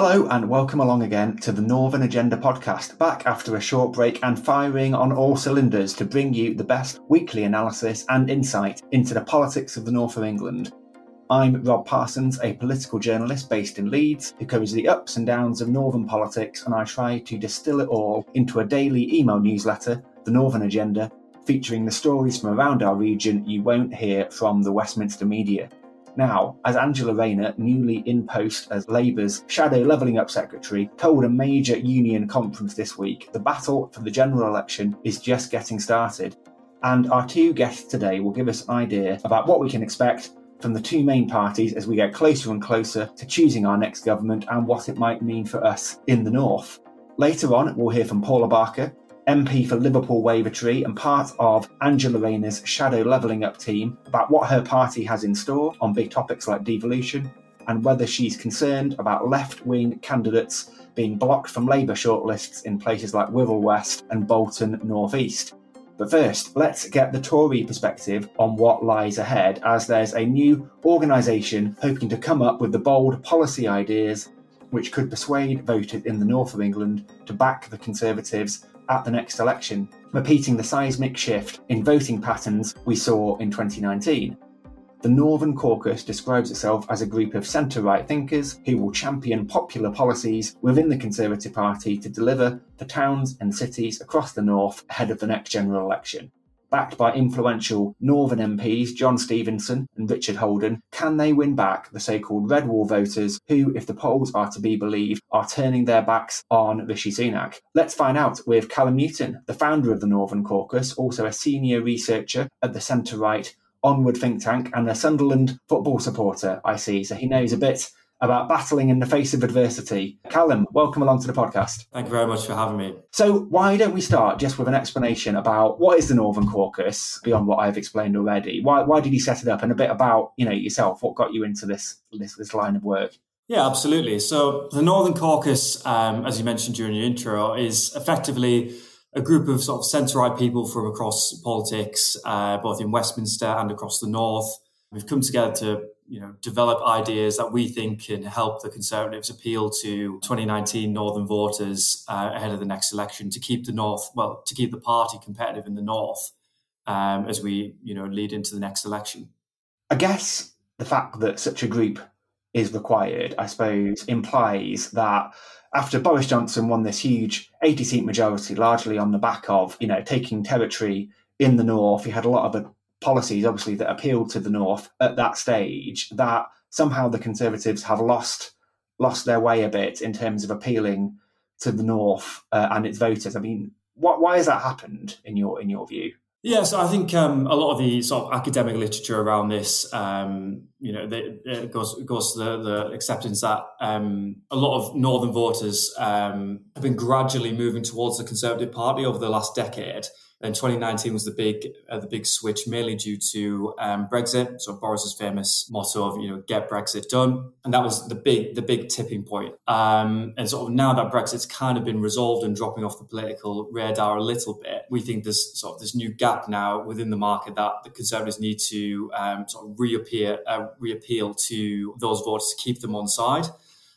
Hello and welcome along again to the Northern Agenda podcast, back after a short break and firing on all cylinders to bring you the best weekly analysis and insight into the politics of the north of England. I'm Rob Parsons, a political journalist based in Leeds who covers the ups and downs of northern politics, and I try to distill it all into a daily email newsletter, The Northern Agenda, featuring the stories from around our region you won't hear from the Westminster media. Now, as Angela Rayner, newly in post as Labour's shadow levelling up secretary, told a major union conference this week, the battle for the general election is just getting started. And our two guests today will give us an idea about what we can expect from the two main parties as we get closer and closer to choosing our next government and what it might mean for us in the north. Later on, we'll hear from Paula Barker, MP for Liverpool Wavertree and part of Angela Rayner's shadow levelling up team about what her party has in store on big topics like devolution and whether she's concerned about left wing candidates being blocked from Labour shortlists in places like Wirral West and Bolton North East. But first, let's get the Tory perspective on what lies ahead, as there's a new organisation hoping to come up with the bold policy ideas which could persuade voters in the north of England to back the Conservatives at the next election, repeating the seismic shift in voting patterns we saw in 2019. The Northern Caucus describes itself as a group of centre right thinkers who will champion popular policies within the Conservative Party to deliver for towns and cities across the North ahead of the next general election backed by influential Northern MPs John Stevenson and Richard Holden, can they win back the so called Red Wall voters who, if the polls are to be believed, are turning their backs on Rishi Sunak? Let's find out with Callum Newton, the founder of the Northern Caucus, also a senior researcher at the centre right Onward think tank and a Sunderland football supporter, I see. So he knows a bit about battling in the face of adversity. Callum, welcome along to the podcast. Thank you very much for having me. So, why don't we start just with an explanation about what is the Northern Caucus beyond what I've explained already? Why, why did you set it up, and a bit about you know yourself? What got you into this this, this line of work? Yeah, absolutely. So, the Northern Caucus, um, as you mentioned during your intro, is effectively a group of sort of centre right people from across politics, uh, both in Westminster and across the North. We've come together to you know, develop ideas that we think can help the Conservatives appeal to 2019 Northern voters uh, ahead of the next election to keep the North, well, to keep the party competitive in the North um, as we, you know, lead into the next election. I guess the fact that such a group is required, I suppose, implies that after Boris Johnson won this huge 80 seat majority, largely on the back of, you know, taking territory in the North, he had a lot of policies, obviously, that appealed to the North at that stage, that somehow the Conservatives have lost lost their way a bit in terms of appealing to the North uh, and its voters. I mean, what, why has that happened in your in your view? Yes, I think um, a lot of the sort of academic literature around this, um, you know, it goes goes to the, the acceptance that um, a lot of northern voters um, have been gradually moving towards the Conservative Party over the last decade. And 2019 was the big uh, the big switch, mainly due to um, Brexit. So Boris's famous motto of you know get Brexit done, and that was the big the big tipping point. Um, and sort of now that Brexit's kind of been resolved and dropping off the political radar a little bit, we think there's sort of this new gap now within the market that the Conservatives need to um, sort of reappear uh, reappeal to those voters to keep them on side.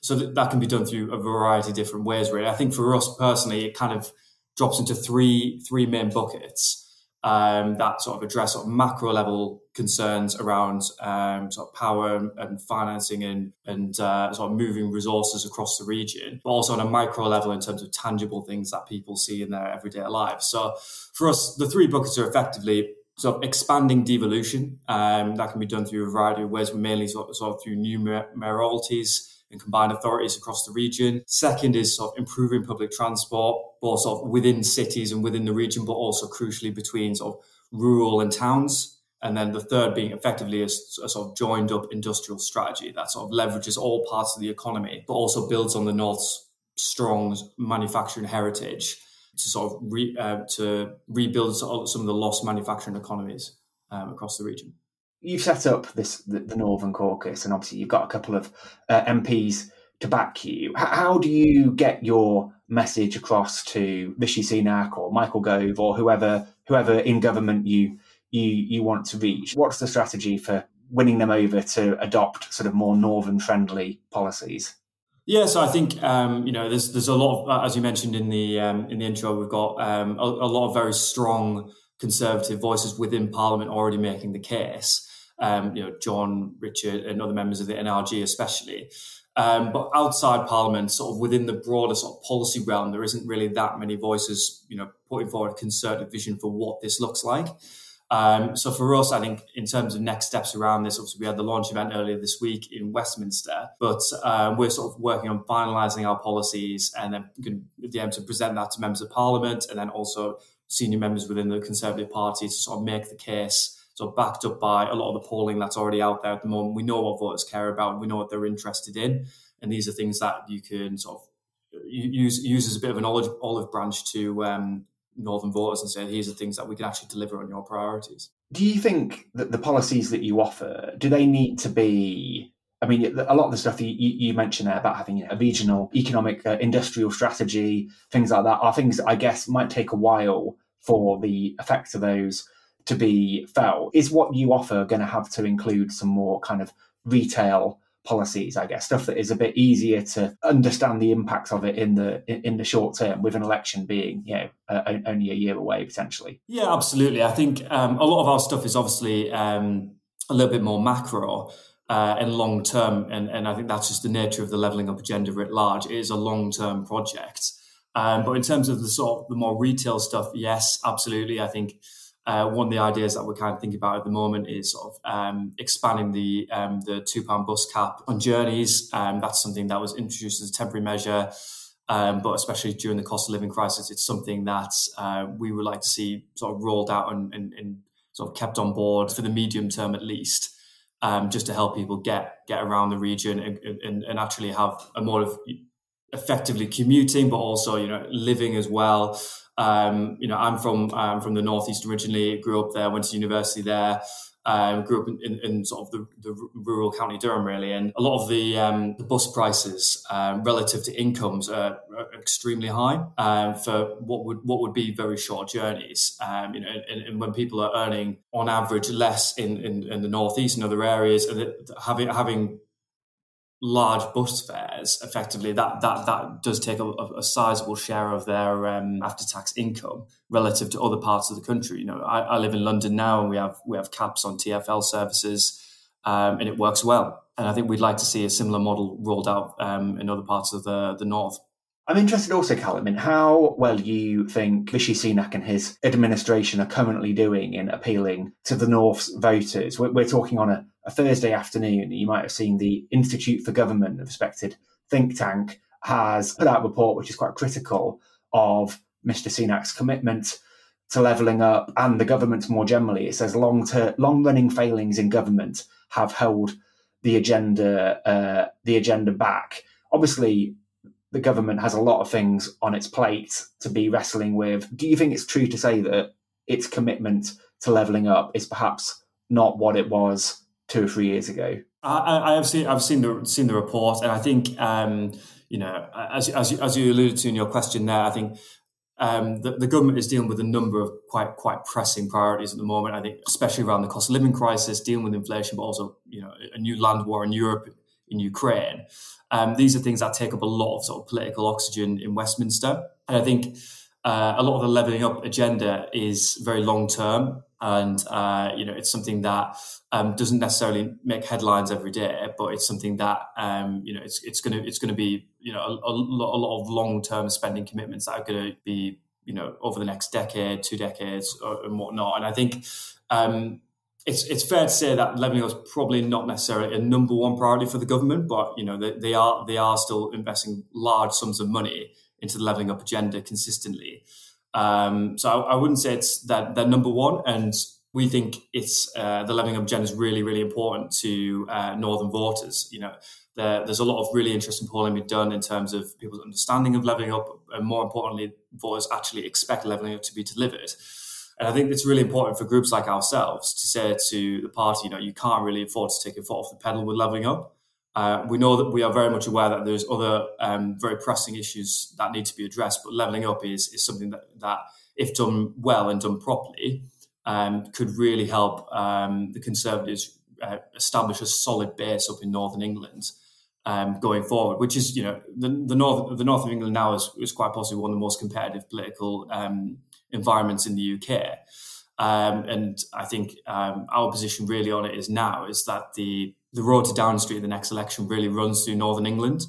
So that, that can be done through a variety of different ways. Really, I think for us personally, it kind of drops into three three main buckets um, that sort of address sort of macro level concerns around um, sort of power and financing and and uh, sort of moving resources across the region, but also on a micro level in terms of tangible things that people see in their everyday lives. So for us, the three buckets are effectively sort of expanding devolution. Um, that can be done through a variety of ways, mainly sort of, sort of through new mayoralties and combined authorities across the region. Second is sort of improving public transport, both sort of within cities and within the region, but also crucially between sort of rural and towns. And then the third being effectively a, a, sort of joined up industrial strategy that sort of leverages all parts of the economy, but also builds on the North's strong manufacturing heritage to sort of re, uh, to rebuild some of the lost manufacturing economies um, across the region you've set up this the, the, Northern Caucus, and obviously you've got a couple of uh, MPs to back you. H- how do you get your message across to Rishi Sunak or Michael Gove or whoever whoever in government you you you want to reach? What's the strategy for winning them over to adopt sort of more northern friendly policies? Yeah, so I think um, you know there's there's a lot of as you mentioned in the um, in the intro we've got um, a, a, lot of very strong conservative voices within Parliament already making the case. Um, you know, John, Richard, and other members of the NRG especially. Um, but outside Parliament, sort of within the broader sort of policy realm, there isn't really that many voices, you know, putting forward a concerted vision for what this looks like. Um, so for us, I think in terms of next steps around this, obviously we had the launch event earlier this week in Westminster, but uh, we're sort of working on finalising our policies and then going to be able to present that to members of Parliament and then also senior members within the Conservative Party to sort of make the case so backed up by a lot of the polling that's already out there at the moment. We know what voters care about. We know what they're interested in, and these are things that you can sort of use use as a bit of an olive, olive branch to um, northern voters and say "Here's the things that we can actually deliver on your priorities. Do you think that the policies that you offer do they need to be? I mean, a lot of the stuff you, you mentioned there about having you know, a regional economic uh, industrial strategy, things like that, are things I guess might take a while for the effects of those to be felt. Is what you offer going to have to include some more kind of retail policies, I guess, stuff that is a bit easier to understand the impacts of it in the in the short term, with an election being you know uh, only a year away potentially. Yeah, absolutely. I think um, a lot of our stuff is obviously um, a little bit more macro. Uh, and long term, and, and I think that's just the nature of the levelling up agenda writ large. It is a long term project, um, but in terms of the sort of the more retail stuff, yes, absolutely. I think uh, one of the ideas that we're kind of thinking about at the moment is sort of um, expanding the um, the two pound bus cap on journeys. Um, that's something that was introduced as a temporary measure, um, but especially during the cost of living crisis, it's something that uh, we would like to see sort of rolled out and, and, and, sort of kept on board for the medium term at least, um, just to help people get get around the region and, and, and actually have a more of effectively commuting, but also you know living as well. Um, you know, I'm from um, from the northeast originally. Grew up there, went to university there. Um, grew up in, in, in, sort of the, the, rural county Durham, really, and a lot of the, um, the bus prices um, relative to incomes are, are extremely high um, for what would what would be very short journeys. Um, you know, and, and, when people are earning on average less in, in, in the northeast and other areas, and having having large bus fares, effectively, that that that does take a, a sizable share of their um, after tax income relative to other parts of the country. You know, I, I, live in London now, and we have we have caps on TFL services, um, and it works well. And I think we'd like to see a similar model rolled out um, in other parts of the the north. I'm interested also, Callum, in how well you think Rishi Sunak and his administration are currently doing in appealing to the North's voters. We're, we're talking on a a Thursday afternoon, you might have seen the Institute for Government, a respected think tank, has put out a report which is quite critical of Mr. Sunak's commitment to levelling up and the government more generally. It says long ter- long running failings in government have held the agenda uh, the agenda back. Obviously, the government has a lot of things on its plate to be wrestling with. Do you think it's true to say that its commitment to levelling up is perhaps not what it was two or three years ago. I, I have seen I've seen the seen the report, and I think um, you know as as you, as you alluded to in your question there, I think. Um, the, the, government is dealing with a number of quite quite pressing priorities at the moment. I think, especially around the cost of living crisis, dealing with inflation, but also you know a new land war in Europe, in Ukraine. Um, these are things that take up a lot of sort of political oxygen in Westminster, and I think uh, a lot of the levelling up agenda is very long term, and uh, you know it's something that um, doesn't necessarily make headlines every day, but it's something that um, you know it's it's gonna it's gonna be you know a, a lot of long term spending commitments that are going to be you know over the next decade, two decades, or, and whatnot. And I think. Um, it's it's fair to say that levelling up is probably not necessarily a number one priority for the government, but you know they, they are they are still investing large sums of money into the levelling up agenda consistently. Um, so I, I, wouldn't say it's that that number one, and we think it's uh, the levelling up agenda is really really important to uh, northern voters. You know, there, there's a lot of really interesting polling being done in terms of people's understanding of levelling up, and more importantly, voters actually expect levelling up to be delivered. And I think it's really important for groups like ourselves to say to the party, you know, you can't really afford to take your foot off the pedal with levelling up. Uh, we know that we are very much aware that there's other um, very pressing issues that need to be addressed, but levelling up is, is something that, that, if done well and done properly, um, could really help um, the Conservatives uh, establish a solid base up in Northern England. um, going forward, which is you know the, the north the north of England now is, is quite possibly one of the most competitive political um, environments in the UK. Um, and I think our position really on it is now is that the the road to Downing Street in the next election really runs through Northern England.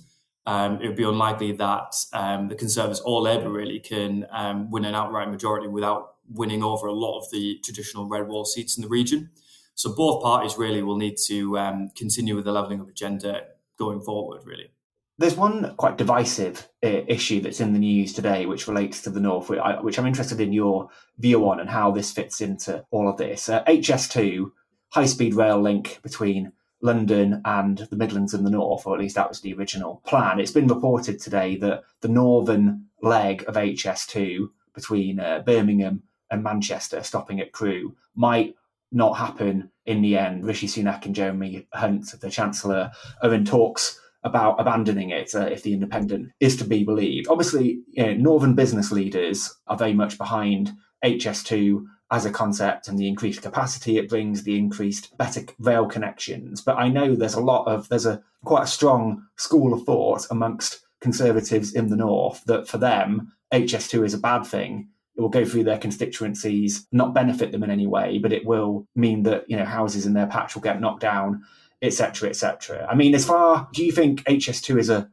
Um, it would be unlikely that um, the Conservatives or Labour really can um, win an outright majority without winning over a lot of the traditional red wall seats in the region. So both parties really will need to um, continue with the levelling up agenda going forward, really. There's one quite divisive uh, issue that's in the news today, which relates to the North, which, I, am interested in your view on and how this fits into all of this. Uh, HS2, high speed rail link between London and the Midlands and the North, or at least that was the original plan. It's been reported today that the northern leg of HS2 between uh, Birmingham and Manchester, stopping at Crewe, might not happen in the end. Rishi Sunak and Jeremy Hunt, the Chancellor, are in talks about abandoning it uh, if the independent is to be believed. Obviously, you know, northern business leaders are very much behind HS2 as a concept and the increased capacity it brings, the increased better rail connections. But I know there's a lot of there's a quite a strong school of thought amongst conservatives in the north that for them HS2 is a bad thing. It will go through their constituencies, not benefit them in any way, but it will mean that you know houses in their patch will get knocked down, etc., etc. I mean, as far do you think HS2 is a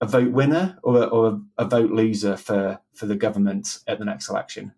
a vote winner or a, or a vote loser for for the government at the next election?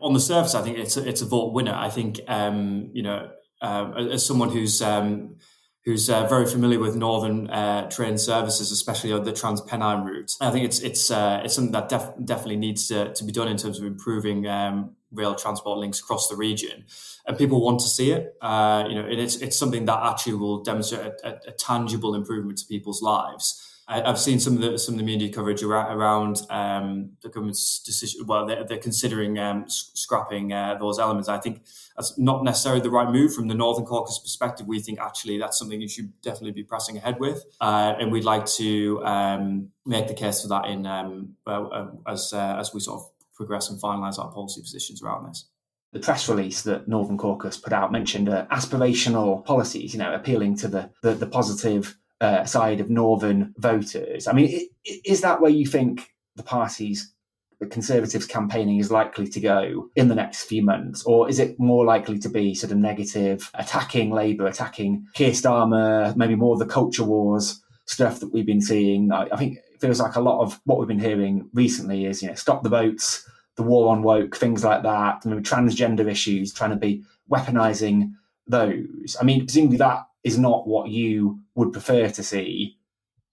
On the surface, I think it's a, it's a vote winner. I think um, you know, uh, as someone who's um, who's uh, very familiar with northern uh, train services, especially the Trans Pennine route, I think it's it's uh, it's something that def- definitely needs to, to be done in terms of improving um, rail transport links across the region, and people want to see it. Uh, you know, and it's it's something that actually will demonstrate a, a, a tangible improvement to people's lives. I, have seen some of the some of the media coverage around, um, the government's decision. Well, they're, they're considering um, scrapping uh, those elements. I think that's not necessarily the right move from the Northern Caucus perspective. We think actually that's something you should definitely be pressing ahead with, uh, and we'd like to um, make the case for that in um, uh, as uh, as we sort of progress and finalise our policy positions around this the press release that Northern Caucus put out mentioned uh, aspirational policies, you know, appealing to the, the, the positive uh, side of northern voters. I mean, is that where you think the party's the Conservatives campaigning is likely to go in the next few months, or is it more likely to be sort of negative, attacking Labour, attacking Keir Starmer, maybe more of the culture wars stuff that we've been seeing? I, I think it feels like a lot of what we've been hearing recently is, you know, stop the votes, the war on woke, things like that, maybe transgender issues, trying to be weaponizing those. I mean, presumably that is not what you would prefer to see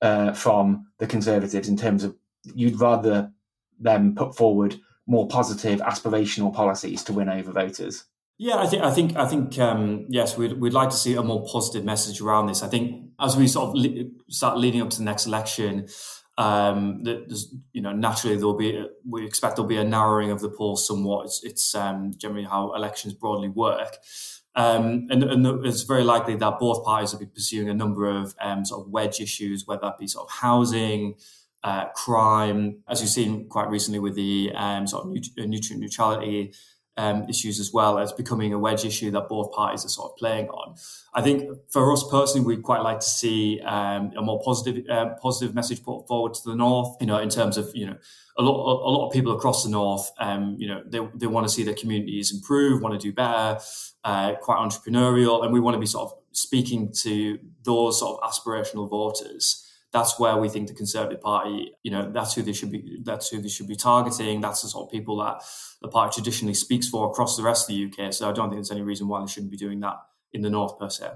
uh, from the Conservatives in terms of you'd rather them put forward more positive, aspirational policies to win over voters. Yeah, I think I think I think um, yes, we'd we'd like to see a more positive message around this. I think as we sort of le- start leading up to the next election, um, you know naturally there'll be we expect there'll be a narrowing of the polls somewhat. It's, it's um, generally how elections broadly work. Um, and, and, it's very likely that both parties will be pursuing a number of um, sort of wedge issues, whether that be sort of housing, uh, crime, as you've seen quite recently with the um, sort of nutrient neutrality um, issues as well as becoming a wedge issue that both parties are sort of playing on. I think for us personally, we'd quite like to see um, a more positive uh, positive message put forward to the north. You know, in terms of you know a lot a lot of people across the north, um, you know, they they want to see their communities improve, want to do better, uh, quite entrepreneurial, and we want to be sort of speaking to those sort of aspirational voters that's where we think the Conservative Party, you know, that's who they should be. That's who they should be targeting. That's the sort of people that the party traditionally speaks for across the rest of the UK. So I don't think there's any reason why they shouldn't be doing that in the north per se.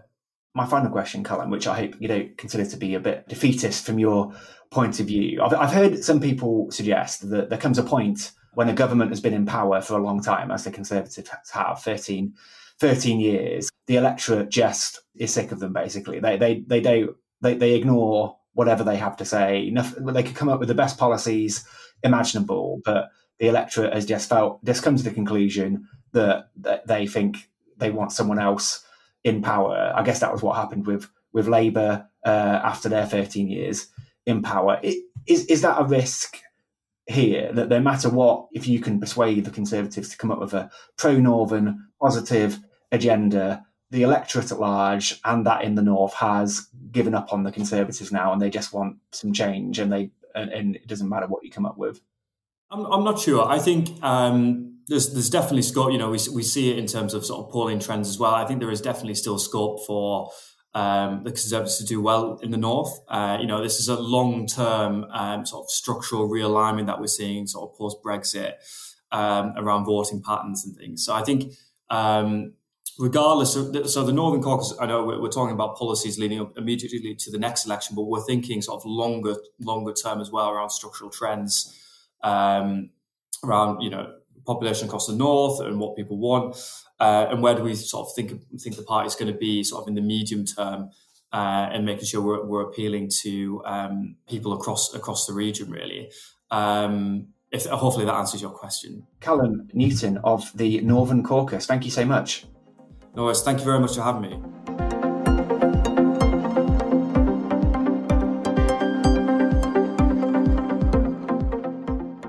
My final question, Callum, which I hope you don't consider to be a bit defeatist from your point of view. I've, I've heard some people suggest that there comes a point when a government has been in power for a long time, as the Conservatives have 13, 13 years, the electorate just is sick of them. Basically, they they they don't they, they ignore whatever they have to say. They could come up with the best policies imaginable, but the electorate has just felt just come to the conclusion that, that they think they want someone else in power. I guess that was what happened with with Labour uh, after their 13 years in power. Is is that a risk here that no matter what, if you can persuade the Conservatives to come up with a pro Northern positive agenda, the electorate at large and that in the north has given up on the Conservatives now, and they just want some change, and they and, and it doesn't matter what you come up with. I'm, I'm not sure. I think um, there's there's definitely scope. You know, we we see it in terms of sort of polling trends as well. I think there is definitely still scope for um, the Conservatives to do well in the north. Uh, you know, this is a long term um, sort of structural realignment that we're seeing sort of post Brexit um, around voting patterns and things. So I think. Um, regardless of so the Northern Caucus, I know we're, talking about policies leading up immediately to the next election, but we're thinking sort of longer longer term as well around structural trends, um, around you know population across the north and what people want, uh, and where do we sort of think think the party is going to be sort of in the medium term, uh, and making sure we're, we're appealing to um, people across across the region really. Um, if, hopefully that answers your question. Callum Newton of the Northern Caucus, thank you so much. No worries. Thank you very much for having me.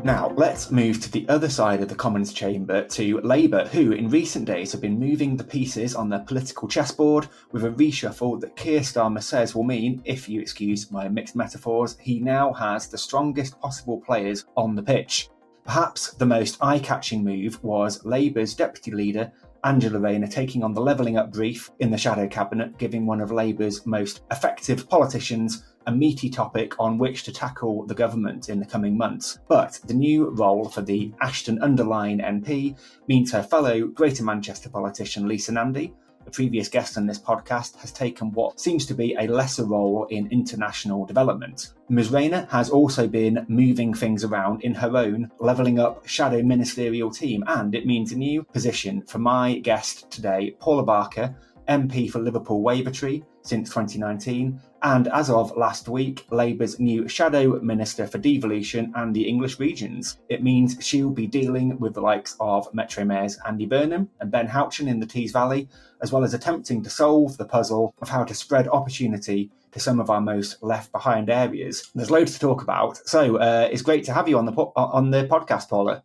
Now, let's move to the other side of the Commons chamber to Labour, who in recent days have been moving the pieces on their political chessboard with a reshuffle that Keir Starmer says will mean, if you excuse my mixed metaphors, he now has the strongest possible players on the pitch. Perhaps the most eye catching move was Labour's deputy leader, Angela Rayner taking on the levelling up brief in the shadow cabinet, giving one of Labour's most effective politicians a meaty topic on which to tackle the government in the coming months. But the new role for the Ashton-under-Lyne MP means her fellow Greater Manchester politician Lisa Nandy a previous guest on this podcast, has taken what seems to be a lesser role in international development. Ms. Rayner has also been moving things around in her own levelling up shadow ministerial team, and it means a new position for my guest today, Paula Barker, MP for Liverpool Wavertree since 2019, and as of last week, Labour's new Shadow Minister for Devolution and the English regions. It means she'll be dealing with the likes of Metro Mayors Andy Burnham and Ben Houchen in the Tees Valley, as well as attempting to solve the puzzle of how to spread opportunity to some of our most left behind areas. There's loads to talk about, so uh, it's great to have you on the po- on the podcast, Paula.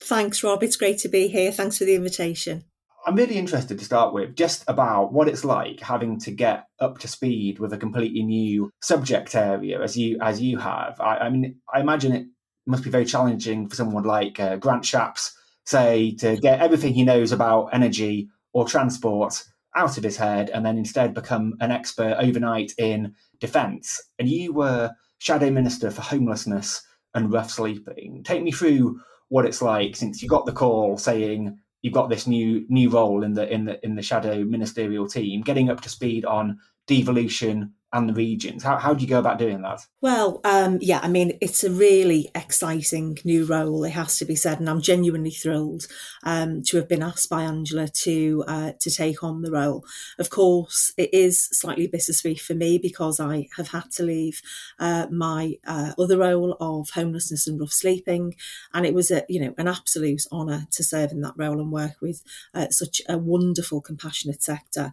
Thanks, Rob. It's great to be here. Thanks for the invitation. I'm really interested to start with just about what it's like having to get up to speed with a completely new subject area as you as you have. I, I mean, I imagine it must be very challenging for someone like uh, Grant Shapps, say, to get everything he knows about energy or transport out of his head and then instead become an expert overnight in defence. And you were shadow minister for homelessness and rough sleeping. Take me through what it's like since you got the call saying you've got this new new role in the in the in the shadow ministerial team, getting up to speed on devolution and the regions. How, how do you go about doing that? Well, um, yeah, I mean, it's a really exciting new role, it has to be said, and I'm genuinely thrilled um, to have been asked by Angela to uh, to take on the role. Of course, it is slightly bittersweet for me because I have had to leave uh, my uh, other role of homelessness and rough sleeping, and it was a you know an absolute honour to serve in that role and work with uh, such a wonderful, compassionate sector.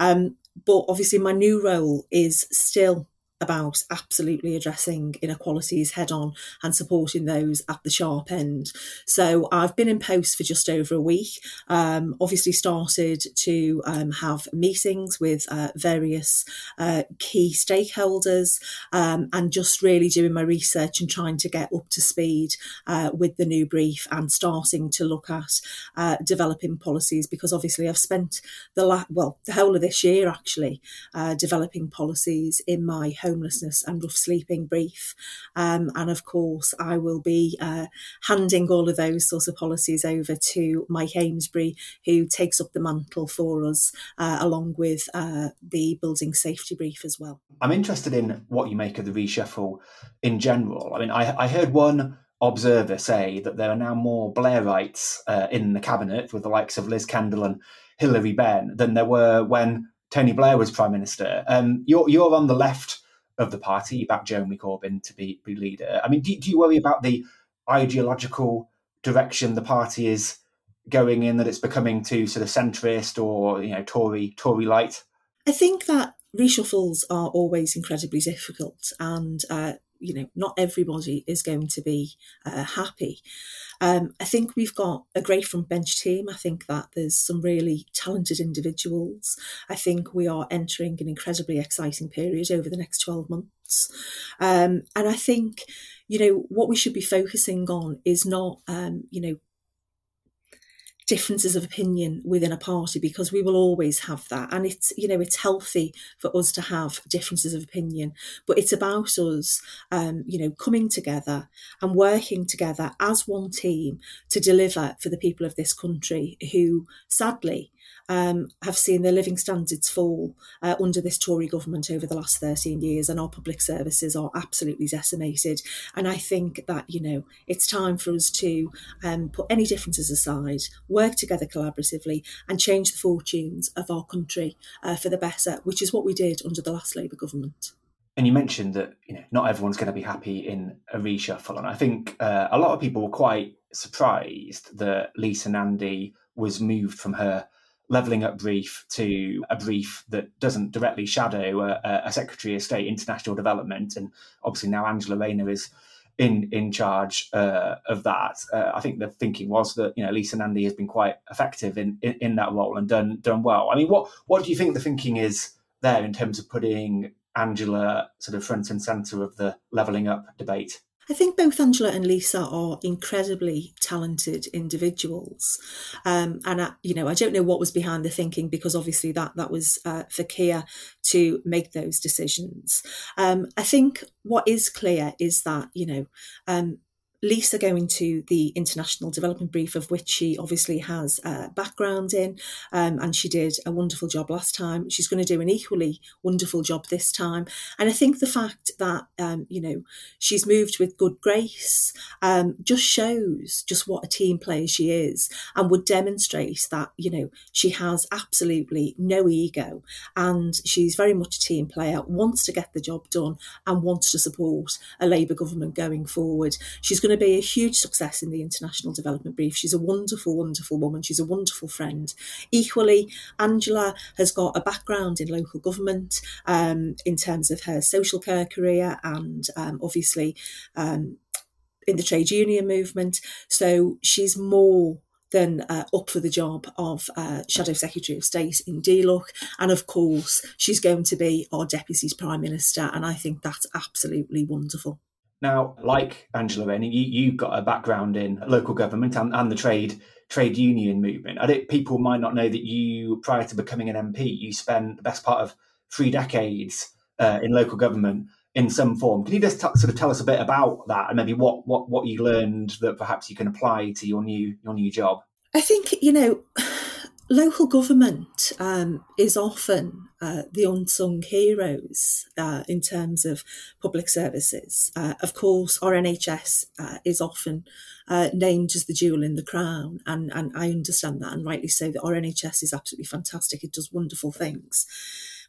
Um, but obviously, my new role is still about absolutely addressing inequalities head on and supporting those at the sharp end. So I've been in post for just over a week. Um, obviously, started to um, have meetings with uh, various uh, key stakeholders um, and just really doing my research and trying to get up to speed uh, with the new brief and starting to look at uh, developing policies because obviously I've spent the la- well the whole of this year actually uh, developing policies in my home homelessness and rough sleeping brief. Um, and of course, I will be uh, handing all of those sorts of policies over to Mike Amesbury, who takes up the mantle for us, uh, along with uh, the building safety brief as well. I'm interested in what you make of the reshuffle in general. I mean, I, I heard one observer say that there are now more Blairites uh, in the cabinet with the likes of Liz Kendall and Hilary Benn than there were when Tony Blair was prime minister. Um, you're you're on the left of the party. You back Jeremy Corbyn to be, be leader. I mean, do, do you worry about the ideological direction the party is going in, that it's becoming too sort of centrist or, you know, Tory, Tory light? I think that reshuffles are always incredibly difficult and uh, you know, not everybody is going to be uh, happy. Um, I think we've got a great front bench team. I think that there's some really talented individuals. I think we are entering an incredibly exciting period over the next 12 months. Um, and I think, you know, what we should be focusing on is not, um, you know, differences of opinion within a party because we will always have that. And it's you know it's healthy for us to have differences of opinion but it's about us um, you know coming together and working together as one team to deliver for the people of this country who sadly um, have seen their living standards fall uh, under this Tory government over the last 13 years, and our public services are absolutely decimated. And I think that, you know, it's time for us to um, put any differences aside, work together collaboratively, and change the fortunes of our country uh, for the better, which is what we did under the last Labour government. And you mentioned that you know not everyone's going to be happy in a reshuffle, and I think uh, a lot of people were quite surprised that Lisa Nandy was moved from her levelling up brief to a brief that doesn't directly shadow a, a, Secretary of State International Development, and obviously now Angela Rayner is in in charge uh, of that. Uh, I think the thinking was that you know Lisa Nandy has been quite effective in, in, in that role and done done well. I mean, what what do you think the thinking is there in terms of putting Angela sort of front and centre of the levelling up debate? I think both Angela and Lisa are incredibly talented individuals, um, and I, you know I don't know what was behind the thinking because obviously that that was uh, for Keir to make those decisions. Um, I think what is clear is that you know um, Lisa going to the international development brief, of which she obviously has a background in, um, and she did a wonderful job last time. She's going to do an equally wonderful job this time. And I think the fact that um, you know she's moved with good grace um, just shows just what a team player she is, and would demonstrate that you know she has absolutely no ego, and she's very much a team player, wants to get the job done, and wants to support a Labour government going forward. She's going going to be a huge success in the International Development Brief. She's a wonderful, wonderful woman. She's a wonderful friend. Equally, Angela has got a background in local government um, in terms of her social care career and um, obviously um, in the trade union movement. So she's more than uh, up for the job of uh, Shadow Secretary of State in DLUHC. And of course, she's going to be our Deputy Prime Minister. And I think that's absolutely wonderful. Now, like Angela Rayner, you, you've got a background in local government and, and the trade trade union movement. I think people might not know that you, prior to becoming an MP, you spent the best part of three decades uh, in local government in some form. Can you just t- sort of tell us a bit about that and maybe what, what what you learned that perhaps you can apply to your new your new job? I think you know local government um, is often uh, the unsung heroes uh, in terms of public services. Uh, of course, our NHS uh, is often uh, named as the jewel in the crown, and, and I understand that, and rightly so, that our NHS is absolutely fantastic. It does wonderful things.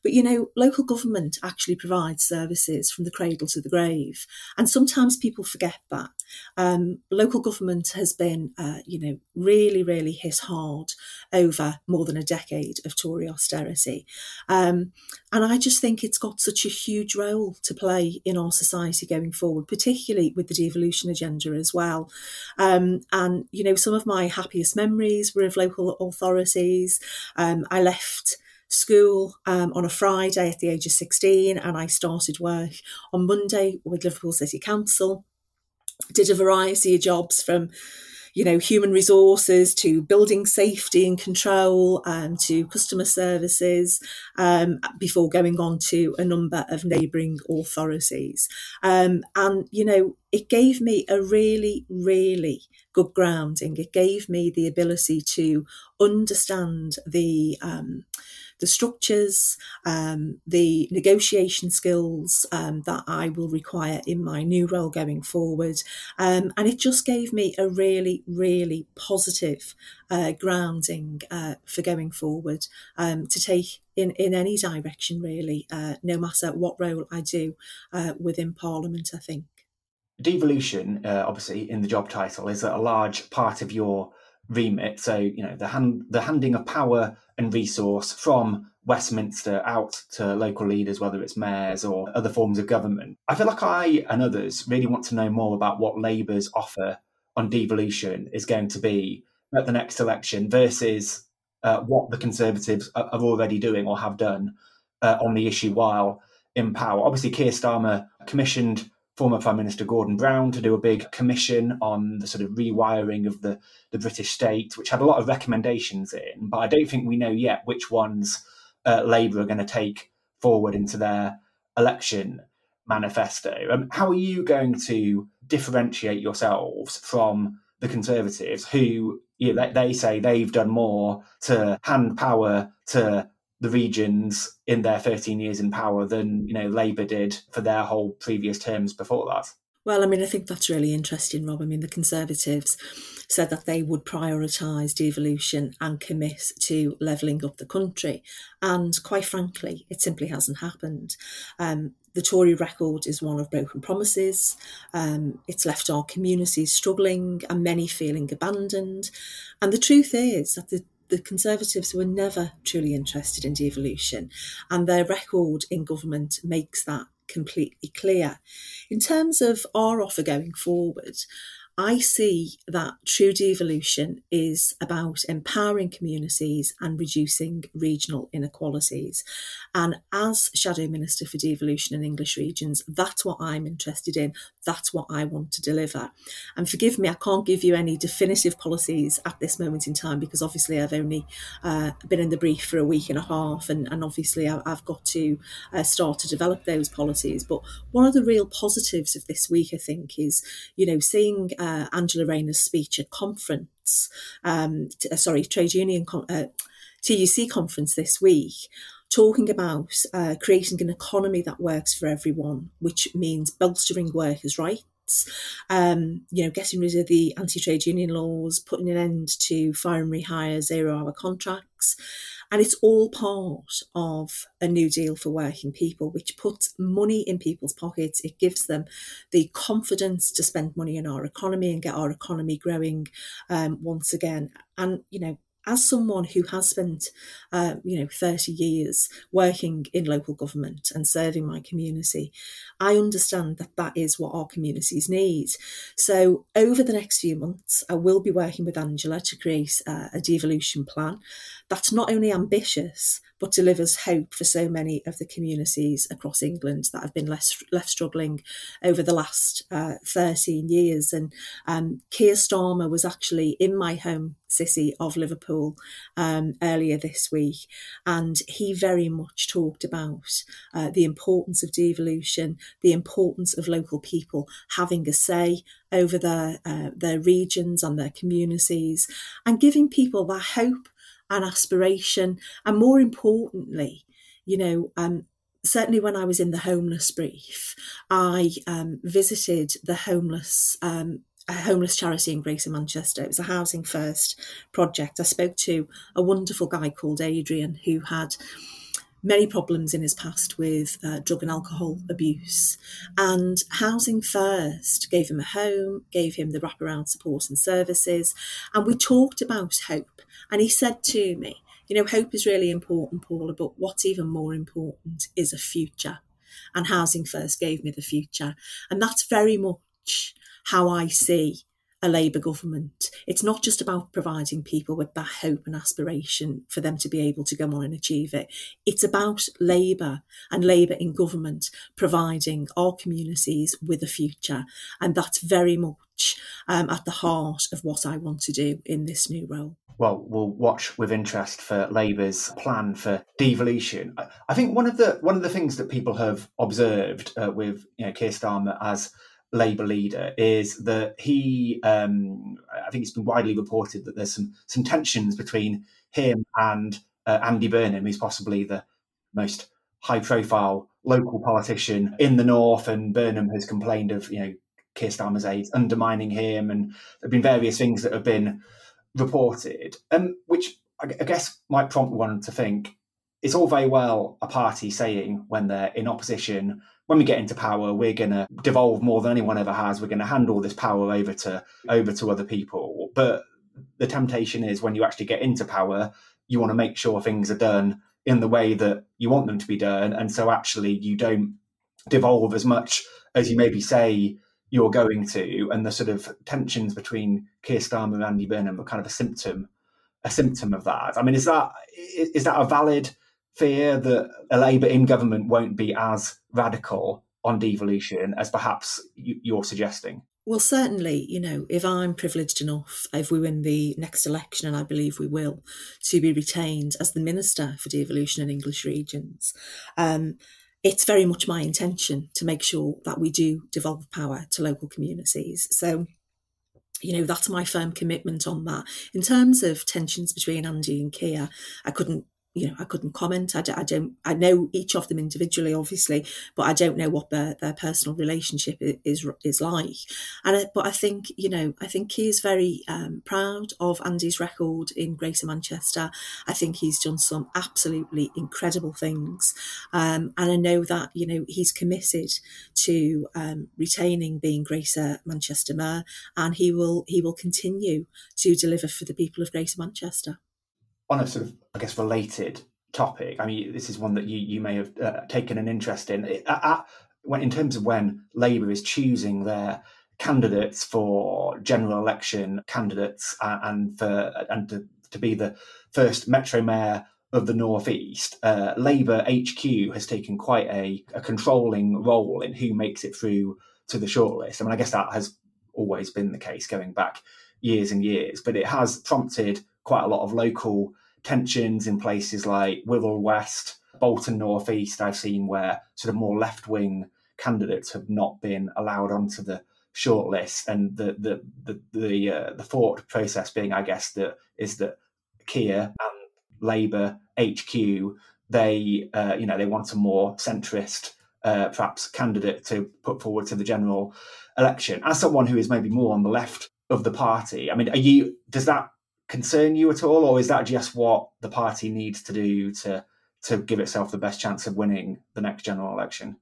But you know, local government actually provides services from the cradle to the grave, and sometimes people forget that. Um, local government has been, uh, you know, really, really hit hard over more than a decade of Tory austerity, um, and I just think it's got such a huge role to play in our society going forward, particularly with the devolution agenda as well. Um, and you know, some of my happiest memories were of local authorities. Um, I left school um, on a Friday at the age of 16 and I started work on Monday with Liverpool City Council. Did a variety of jobs from you know, human resources to building safety and control um, to customer services um, before going on to a number of neighbouring authorities. Um, and, you know, it gave me a really, really good grounding. It gave me the ability to understand the um, the structures, um, the negotiation skills um, that I will require in my new role going forward. Um, and it just gave me a really, really positive uh, grounding uh, for going forward um, to take in, in any direction, really, uh, no matter what role I do uh, within Parliament, I think. Devolution, uh, obviously, in the job title, is a large part of your remit. So, you know, the hand the handing of power and resource from Westminster out to local leaders, whether it's mayors or other forms of government. I feel like I and others really want to know more about what Labour's offer on devolution is going to be at the next election versus uh, what the Conservatives are, already doing or have done uh, on the issue while in power. Obviously, Keir Starmer commissioned former Prime Minister Gordon Brown to do a big commission on the sort of rewiring of the, the British state, which had a lot of recommendations in, but I don't think we know yet which ones uh, Labour are going to take forward into their election manifesto. Um, how are you going to differentiate yourselves from the Conservatives, who you know, they say they've done more to hand power to the regions in their 13 years in power than you know Labour did for their whole previous terms before that? Well, I mean, I think that's really interesting, Rob. I mean, the Conservatives said that they would prioritise devolution and commit to levelling up the country. And quite frankly, it simply hasn't happened. Um, the Tory record is one of broken promises. Um, it's left our communities struggling and many feeling abandoned. And the truth is that the the Conservatives were never truly interested in devolution, and their record in government makes that completely clear. In terms of our offer going forward, I see that true devolution is about empowering communities and reducing regional inequalities. And as Shadow Minister for Devolution in English regions, that's what I'm interested in. That's what I want to deliver. And forgive me, I can't give you any definitive policies at this moment in time because obviously I've only uh, been in the brief for a week and a half, and, and obviously I've got to uh, start to develop those policies. But one of the real positives of this week, I think, is you know seeing uh, Angela Rayner's speech at conference, um, t- uh, sorry, trade union con- uh, TUC conference this week talking about uh, creating an economy that works for everyone, which means bolstering workers' rights. Um, you know, getting rid of the anti-trade union laws, putting an end to fire and rehire zero-hour contracts, and it's all part of a new deal for working people, which puts money in people's pockets. It gives them the confidence to spend money in our economy and get our economy growing um, once again. And you know, as someone who has spent, uh, you know, 30 years working in local government and serving my community, I understand that that is what our communities need. So over the next few months, I will be working with Angela to create uh, a devolution plan that's not only ambitious, but delivers hope for so many of the communities across England that have been less, left struggling over the last uh, 13 years. And um, Keir Starmer was actually in my home city of Liverpool um, earlier this week, and he very much talked about uh, the importance of devolution, the importance of local people having a say over their uh, their regions and their communities, and giving people that hope and aspiration, and more importantly, you know, um, certainly when I was in the homeless brief, I um, visited the homeless. Um, a homeless charity in Greater Manchester. It was a Housing First project. I spoke to a wonderful guy called Adrian who had many problems in his past with uh, drug and alcohol abuse. And Housing First gave him a home, gave him the wraparound support and services. And we talked about hope and he said to me, you know, hope is really important, Paula, but what's even more important is a future. And Housing First gave me the future. And that's very much how I see a Labour government. It's not just about providing people with that hope and aspiration for them to be able to go on and achieve it. It's about Labour and Labour in government providing our communities with a future. And that's very much um, at the heart of what I want to do in this new role well, we'll watch with interest for Labour's plan for devolution. I think one of the one of the things that people have observed uh, with you know Keir Starmer as Labour leader is that he, um, I think it's been widely reported that there's some some tensions between him and uh, Andy Burnham, who's possibly the most high profile local politician in the north, and Burnham has complained of you know Keir Starmer's aides undermining him, and there have been various things that have been reported, um, which I guess might prompt one to think it's all very well a party saying when they're in opposition, when we get into power, we're going to devolve more than anyone ever has. We're going to hand all this power over to over to other people. But the temptation is when you actually get into power, you want to make sure things are done in the way that you want them to be done. And so actually you don't devolve as much as you maybe say you're going to. And the sort of tensions between Keir Starmer and Andy Burnham are kind of a symptom, a symptom of that. I mean, is that is that a valid fear that a Labour in government won't be as radical on devolution as perhaps you're suggesting? Well, certainly, you know, if I'm privileged enough, if we win the next election, and I believe we will, to be retained as the Minister for Devolution in English Regions, um, it's very much my intention to make sure that we do devolve power to local communities. So, you know, that's my firm commitment on that. In terms of tensions between Andy and Keir, I couldn't you know, I couldn't comment. I, I, don't, I know each of them individually, obviously, but I don't know what their, their personal relationship is is like. And I, but I think, you know, I think he is very um, proud of Andy's record in Greater Manchester. I think he's done some absolutely incredible things, um, and I know that you know he's committed to um, retaining being Greater Manchester Mayor, and he will he will continue to deliver for the people of Greater Manchester on a sort of, I guess, related topic. I mean, this is one that you you may have uh, taken an interest in. At, when, in terms of when Labour is choosing their candidates for general election candidates and for and to, to be the first Metro Mayor of the Northeast, uh, Labour HQ has taken quite a, a, controlling role in who makes it through to the shortlist. I mean, I guess that has always been the case going back years and years, but it has prompted quite a lot of local tensions in places like Wirral West, Bolton North East. I've seen where sort of more left wing candidates have not been allowed onto the shortlist, and the the the the, uh, the thought process being, I guess, that is that Keir and Labour HQ they uh, you know they want a more centrist uh, perhaps candidate to put forward to the general election. As someone who is maybe more on the left of the party, I mean, are you? Does that concern you at all, or is that just what the party needs to do to to give itself the best chance of winning the next general election?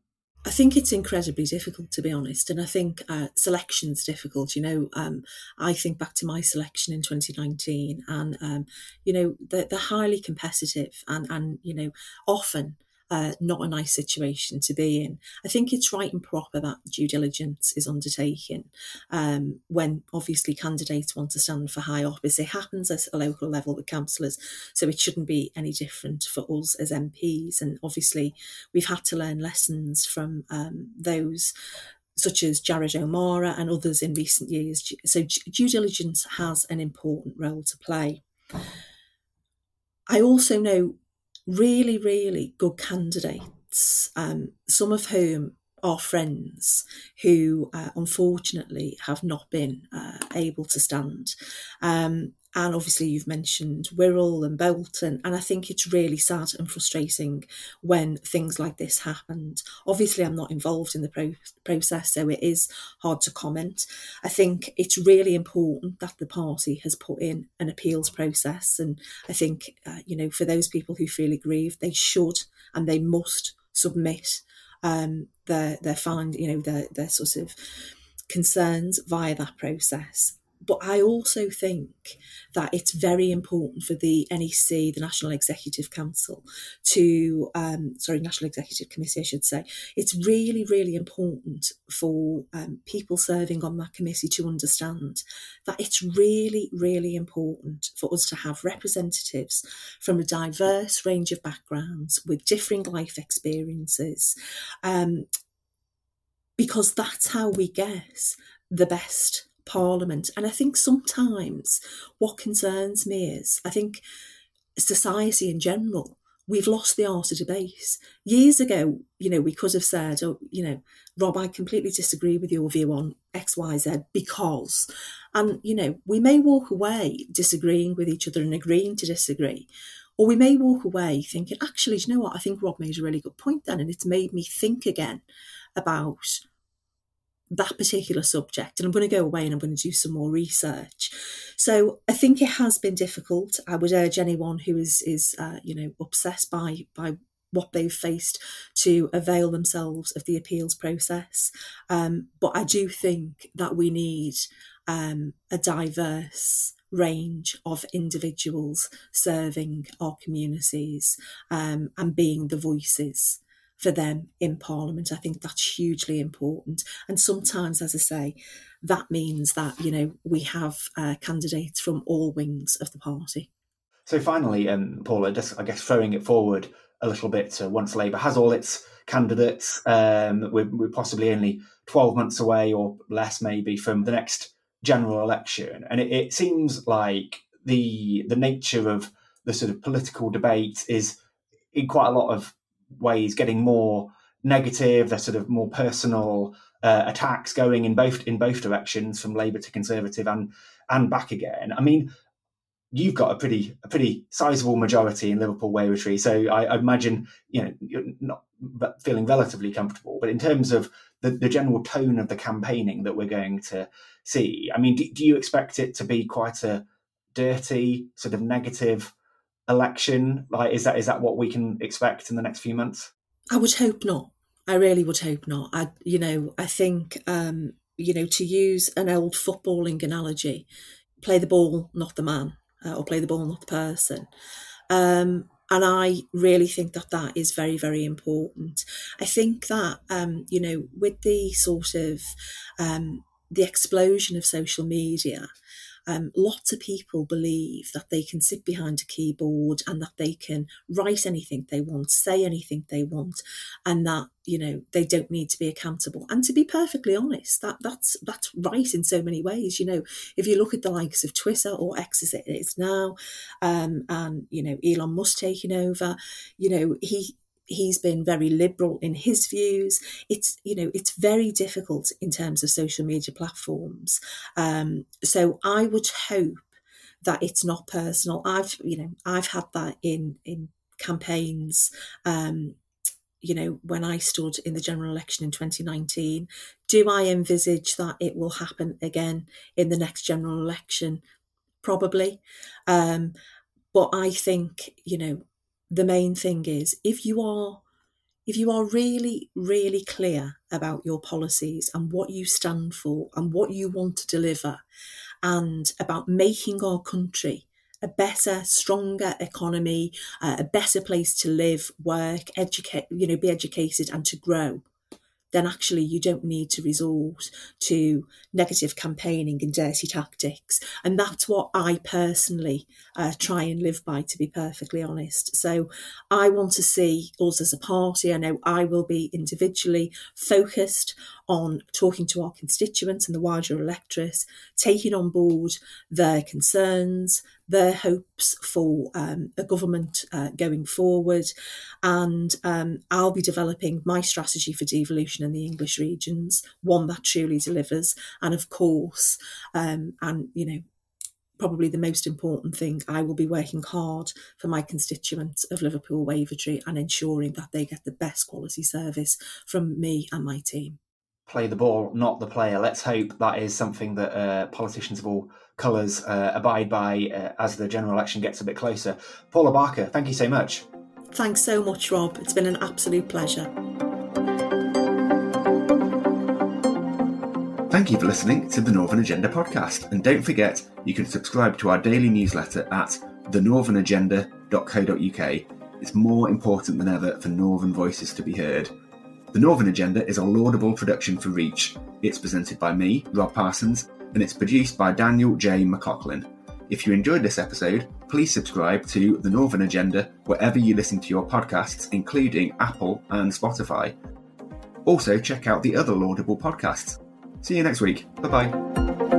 I think it's incredibly difficult, to be honest, and I think uh, selection's difficult. You know, um, I think back to my selection in 2019, and um, you know they're, they're highly competitive, and and you know often uh, not a nice situation to be in. I think it's right and proper that due diligence is undertaken um, when obviously candidates want to stand for high office. It happens at a local level with councillors, so it shouldn't be any different for us as MPs. And obviously, we've had to learn lessons from um, those such as Jared O'Mara and others in recent years. So, due diligence has an important role to play. I also know really, really good candidates, um, some of whom are friends who uh, unfortunately have not been uh, able to stand. Um, and obviously, you've mentioned Wirral and Bolton, and I think it's really sad and frustrating when things like this happened. Obviously, I'm not involved in the pro- process, so it is hard to comment. I think it's really important that the party has put in an appeals process, and I think, uh, you know, for those people who feel aggrieved, they should and they must submit um, their their find, you know, their their sort of concerns via that process. But I also think that it's very important for the NEC, the National Executive Council, to, um, sorry, National Executive Committee, I should say, it's really, really important for um, people serving on that committee to understand that it's really, really important for us to have representatives from a diverse range of backgrounds with differing life experiences. Um, because that's how we get the best Parliament. And I think sometimes what concerns me is I think society in general, we've lost the art of debate. Years ago, you know, we could have said, oh, you know, Rob, I completely disagree with your view on X, Y, Z because, and, you know, we may walk away disagreeing with each other and agreeing to disagree. Or we may walk away thinking, actually, you know what? I think Rob made a really good point then, and it's made me think again about that particular subject and I'm going to go away and I'm going to do some more research. So I think it has been difficult. I would urge anyone who is is uh, you know obsessed by by what they've faced to avail themselves of the appeals process. Um, but I do think that we need um, a diverse range of individuals serving our communities um, and being the voices for them in Parliament. I think that's hugely important. And sometimes, as I say, that means that, you know, we have uh, candidates from all wings of the party. So finally, um, Paula, just I guess throwing it forward a little bit to once Labour has all its candidates, um, we're, we're possibly only 12 months away or less maybe from the next general election. And it, it seems like the the nature of the sort of political debate is in quite a lot of ways getting more negative. There's sort of more personal uh, attacks going in both in both directions, from Labour to Conservative and and back again. I mean, you've got a pretty a pretty sizable majority in Liverpool Wavertree, so I, I imagine you know you're not feeling relatively comfortable. But in terms of the, the general tone of the campaigning that we're going to see, I mean, do, do you expect it to be quite a dirty, sort of negative election? Like, is that is that what we can expect in the next few months? I would hope not. I really would hope not. I, you know, I think, um, you know, to use an old footballing analogy, play the ball, not the man, uh, or play the ball, not the person. Um, and I really think that that is very, very important. I think that, um, you know, with the sort of um, the explosion of social media, um, lots of people believe that they can sit behind a keyboard and that they can write anything they want, say anything they want, and that you know they don't need to be accountable. And to be perfectly honest, that that's that's right in so many ways. You know, if you look at the likes of Twitter or X as it is now, um, and you know Elon Musk taking over, you know he he's been very liberal in his views. It's you know it's very difficult in terms of social media platforms. Um, so I would hope that it's not personal. I've you know I've had that in in campaigns. Um, you know, when I stood in the general election in 2019, do I envisage that it will happen again in the next general election? Probably. Um, but I think, you know, the main thing is if you are if you are really really clear about your policies and what you stand for and what you want to deliver and about making our country a better stronger economy uh, a better place to live work educate you know be educated and to grow then actually you don't need to resort to negative campaigning and dirty tactics. And that's what I personally uh, try and live by, to be perfectly honest. So I want to see us as a party. I know I will be individually focused on talking to our constituents and the wider electorate, taking on board their concerns, their hopes for um, a government uh, going forward. And um, I'll be developing my strategy for devolution in the English regions, one that truly delivers. And of course, um, and you know, probably the most important thing, I will be working hard for my constituents of Liverpool Wavertree and ensuring that they get the best quality service from me and my team play the ball, not the player. Let's hope that is something that uh, politicians of all colours uh, abide by uh, as the general election gets a bit closer. Paula Barker, thank you so much. Thanks so much, Rob. It's been an absolute pleasure. Thank you for listening to the Northern Agenda podcast. And don't forget, you can subscribe to our daily newsletter at thenorthernagenda.co.uk. It's more important than ever for Northern voices to be heard. The Northern Agenda is a laudable production for Reach. It's presented by me, Rob Parsons, and it's produced by Daniel J. McLaughlin. If you enjoyed this episode, please subscribe to The Northern Agenda wherever you listen to your podcasts, including Apple and Spotify. Also, check out the other laudable podcasts. See you next week. Bye bye.